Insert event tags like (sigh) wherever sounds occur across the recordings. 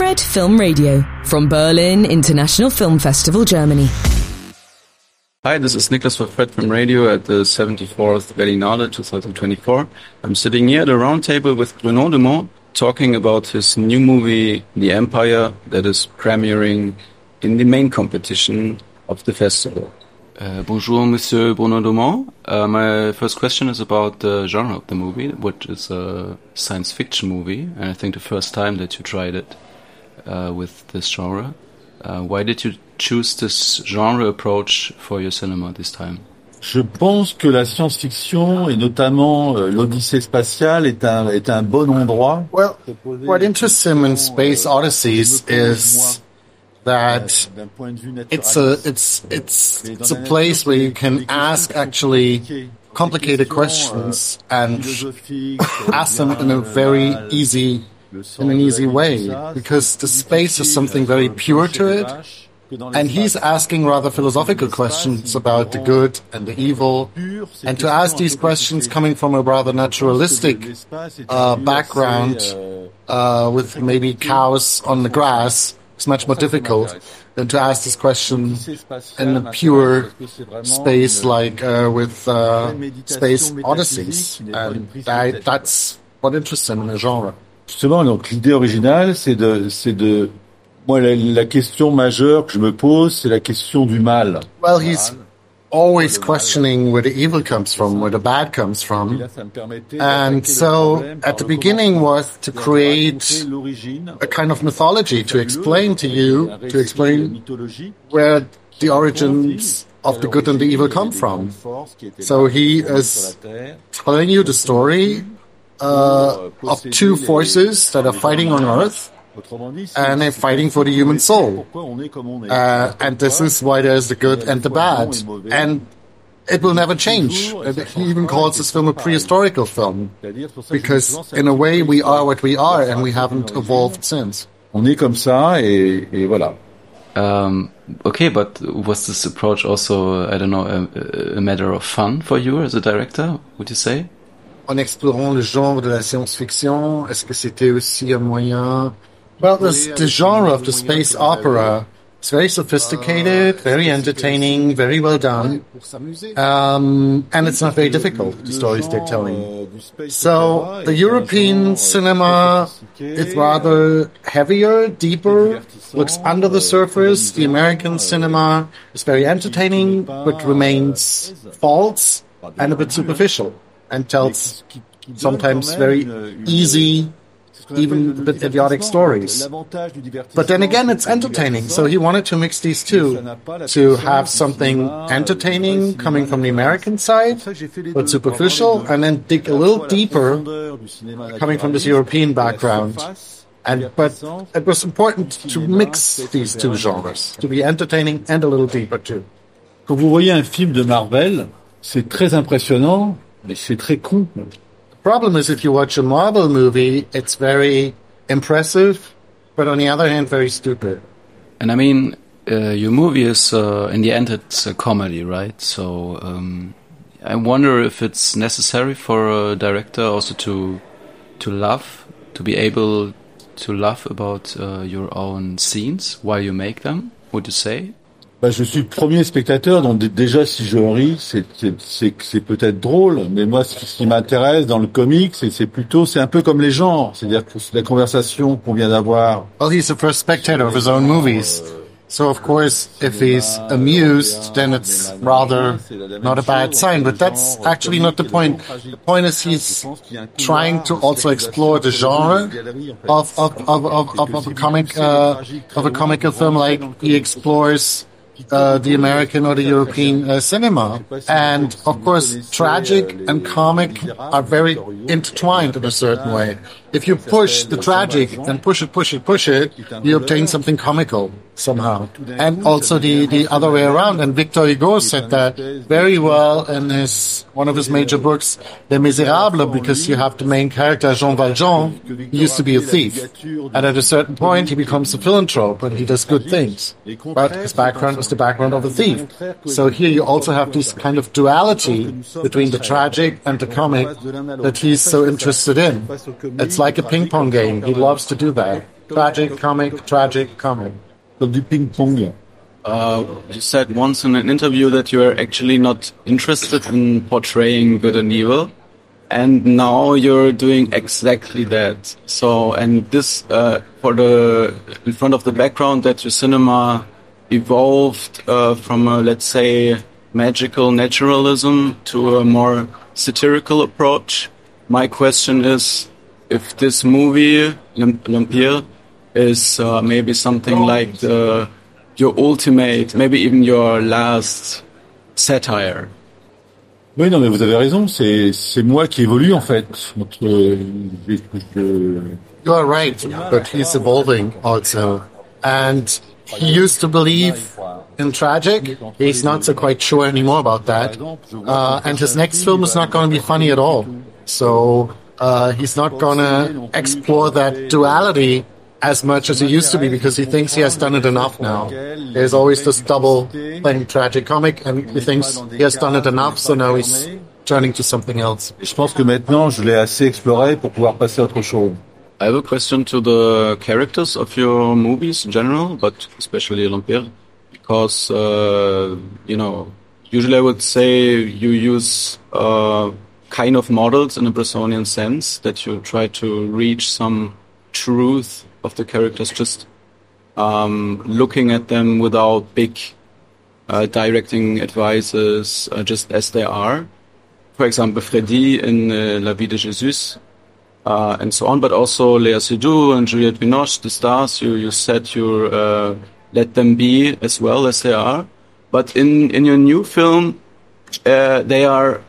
Fred Film Radio from Berlin International Film Festival, Germany. Hi, this is Niklas for Fred Film Radio at the 74th Berlinale 2024. I'm sitting here at a round table with Bruno Dumont talking about his new movie, The Empire, that is premiering in the main competition of the festival. Uh, bonjour, Monsieur Bruno Dumont. Uh, my first question is about the genre of the movie, which is a science fiction movie, and I think the first time that you tried it uh, with this genre. Uh, why did you choose this genre approach for your cinema this time? Je pense que la science-fiction et notamment euh, l'Odyssée spatiale est un est un bon endroit. Well, what interests him in Space Odysseys is that it's a it's it's it's a place where you can ask actually complicated questions and (laughs) ask them in a very easy in an easy way because the space has something very pure to it and he's asking rather philosophical questions about the good and the evil and to ask these questions coming from a rather naturalistic uh, background uh, with maybe cows on the grass is much more difficult than to ask this question in a pure space like uh, with uh, Space Odysseys. And that, that's what interests him in the genre. Justement, donc l'idée originale, c'est de, c'est de, moi la, la, question majeure que je me pose, c'est la question du mal. Well, he's always questioning where the evil comes from, where the bad comes from. And so at the beginning was to create a kind of mythology to explain to you, to explain where the origins of the good and the evil come from. So he is telling you the story uh, of two forces that are fighting on Earth and they're fighting for the human soul. Uh, and this is why there's the good and the bad. And it will never change. He even calls this film a prehistorical film. Because in a way we are what we are and we haven't evolved since. On est comme ça et, et voilà. Um, okay, but was this approach also, I don't know, a, a matter of fun for you as a director, would you say? En explorant le genre de la science-fiction, est-ce que c'était aussi un moyen Well, this, the genre of the space opera is very sophisticated, very entertaining, very well done, um, and it's not very difficult, the stories they're telling. So the European cinema is rather heavier, deeper, looks under the surface. The American cinema is very entertaining, but remains false and a bit superficial, and tells sometimes very easy even a bit idiotic stories. But then again, it's entertaining. So he wanted to mix these two to have something entertaining coming from the American side, but superficial, and then dig a little deeper coming from this European background. And, but it was important to mix these two genres, to be entertaining and a little deeper too. Quand vous voyez un film de Marvel, c'est très impressionnant, mais c'est très con. problem is if you watch a Marvel movie, it's very impressive, but on the other hand, very stupid. And I mean, uh, your movie is, uh, in the end, it's a comedy, right? So um, I wonder if it's necessary for a director also to to laugh, to be able to laugh about uh, your own scenes while you make them. Would you say? Bah, je suis le premier spectateur, donc déjà si je ris, c'est c'est peut-être drôle, mais moi ce qui m'intéresse dans le comics, c'est plutôt c'est un peu comme les genres, c'est-à-dire que la conversation qu'on vient d'avoir. Well, he's the first spectator of his own movies. So of course, if he's amused, then it's rather not a bad sign. But that's actually not the point. The point is he's trying to also explore the genre of of of of, of a comic uh, of a comical film, like he explores uh, the American or the European uh, cinema. And of course, tragic and comic are very intertwined in a certain way. If you push the tragic and push it, push it, push it, you obtain something comical somehow. And also the, the other way around. And Victor Hugo said that very well in his, one of his major books, Les Miserables, because you have the main character, Jean Valjean, he used to be a thief. And at a certain point, he becomes a philanthrope and he does good things. But his background was the background of a thief. So here you also have this kind of duality between the tragic and the comic that he's so interested in. It's like a ping pong game. He loves to do that. tragic, comic, tragic, comic. Comme du ping-pong. Uh, you said once in an interview that you are actually not interested in portraying good and evil, and now you're doing exactly that. So, and this uh, for the in front of the background that your cinema evolved uh, from a let's say magical naturalism to a more satirical approach. My question is if this movie, L'Empire, is uh, maybe something like the, your ultimate, maybe even your last satire. Oui, non, mais vous avez raison. C'est c'est moi qui évolue en fait. Entre, euh, you are right, but he's evolving also, and he used to believe in tragic. He's not so quite sure anymore about that, uh, and his next film is not going to be funny at all. So uh, he's not going to explore that duality as much as he used to be because he thinks he has done it enough now. There's always this double playing tragic comic and he thinks he has done it enough, so now he's turning to something else. Je pense que maintenant je l'ai assez exploré pour pouvoir passer à autre chose. I have a question to the characters of your movies in general, but especially L'Empire, because, uh, you know, usually I would say you use uh, kind of models in a Bressonian sense, that you try to reach some truth of the characters, just um, looking at them without big uh, directing advices, uh, just as they are. For example, Freddy in uh, La Vie de Jésus, uh, and so on, but also Léa Seydoux and Juliette Binoche, the stars, you, you said you uh, let them be as well as they are. But in, in your new film, uh, they are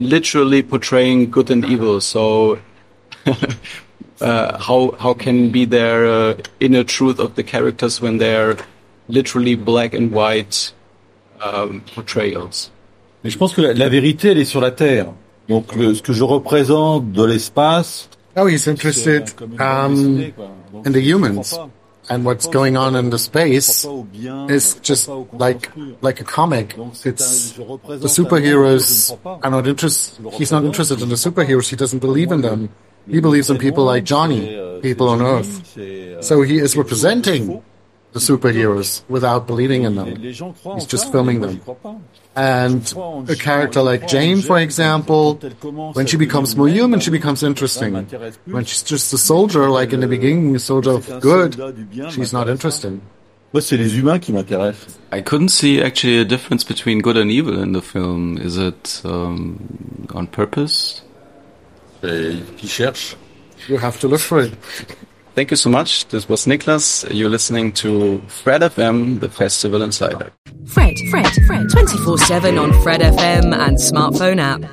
literally portraying good and evil. So (laughs) uh, how how can be there uh, inner truth of the characters when they're literally black and white um, portrayals? Mais je pense que la, la, vérité, elle est sur la terre. Donc le, ce que je représente de l'espace. Oh, he's interested um, in the humans. And what's going on in the space is just like like a comic. It's the superheroes are not interested. He's not interested in the superheroes. He doesn't believe in them. He believes in people like Jony, people on Earth. So he is representing the superheroes without believing in them. He's just filming them. And a character like Jane, for example, when she becomes more human, she becomes interesting. When she's just a soldier, like in the beginning, a soldier of good, she's not interesting. Moi, c'est les humains qui m'intéressent. I couldn't see actually a difference between good and evil in the film. Is it um, on purpose? You have to look for it. (laughs) Thank you so much. This was Niklas. You're listening to Fred FM, the Festival Insider. Fred, Fred, Fred, 24 7 on Fred FM and smartphone app.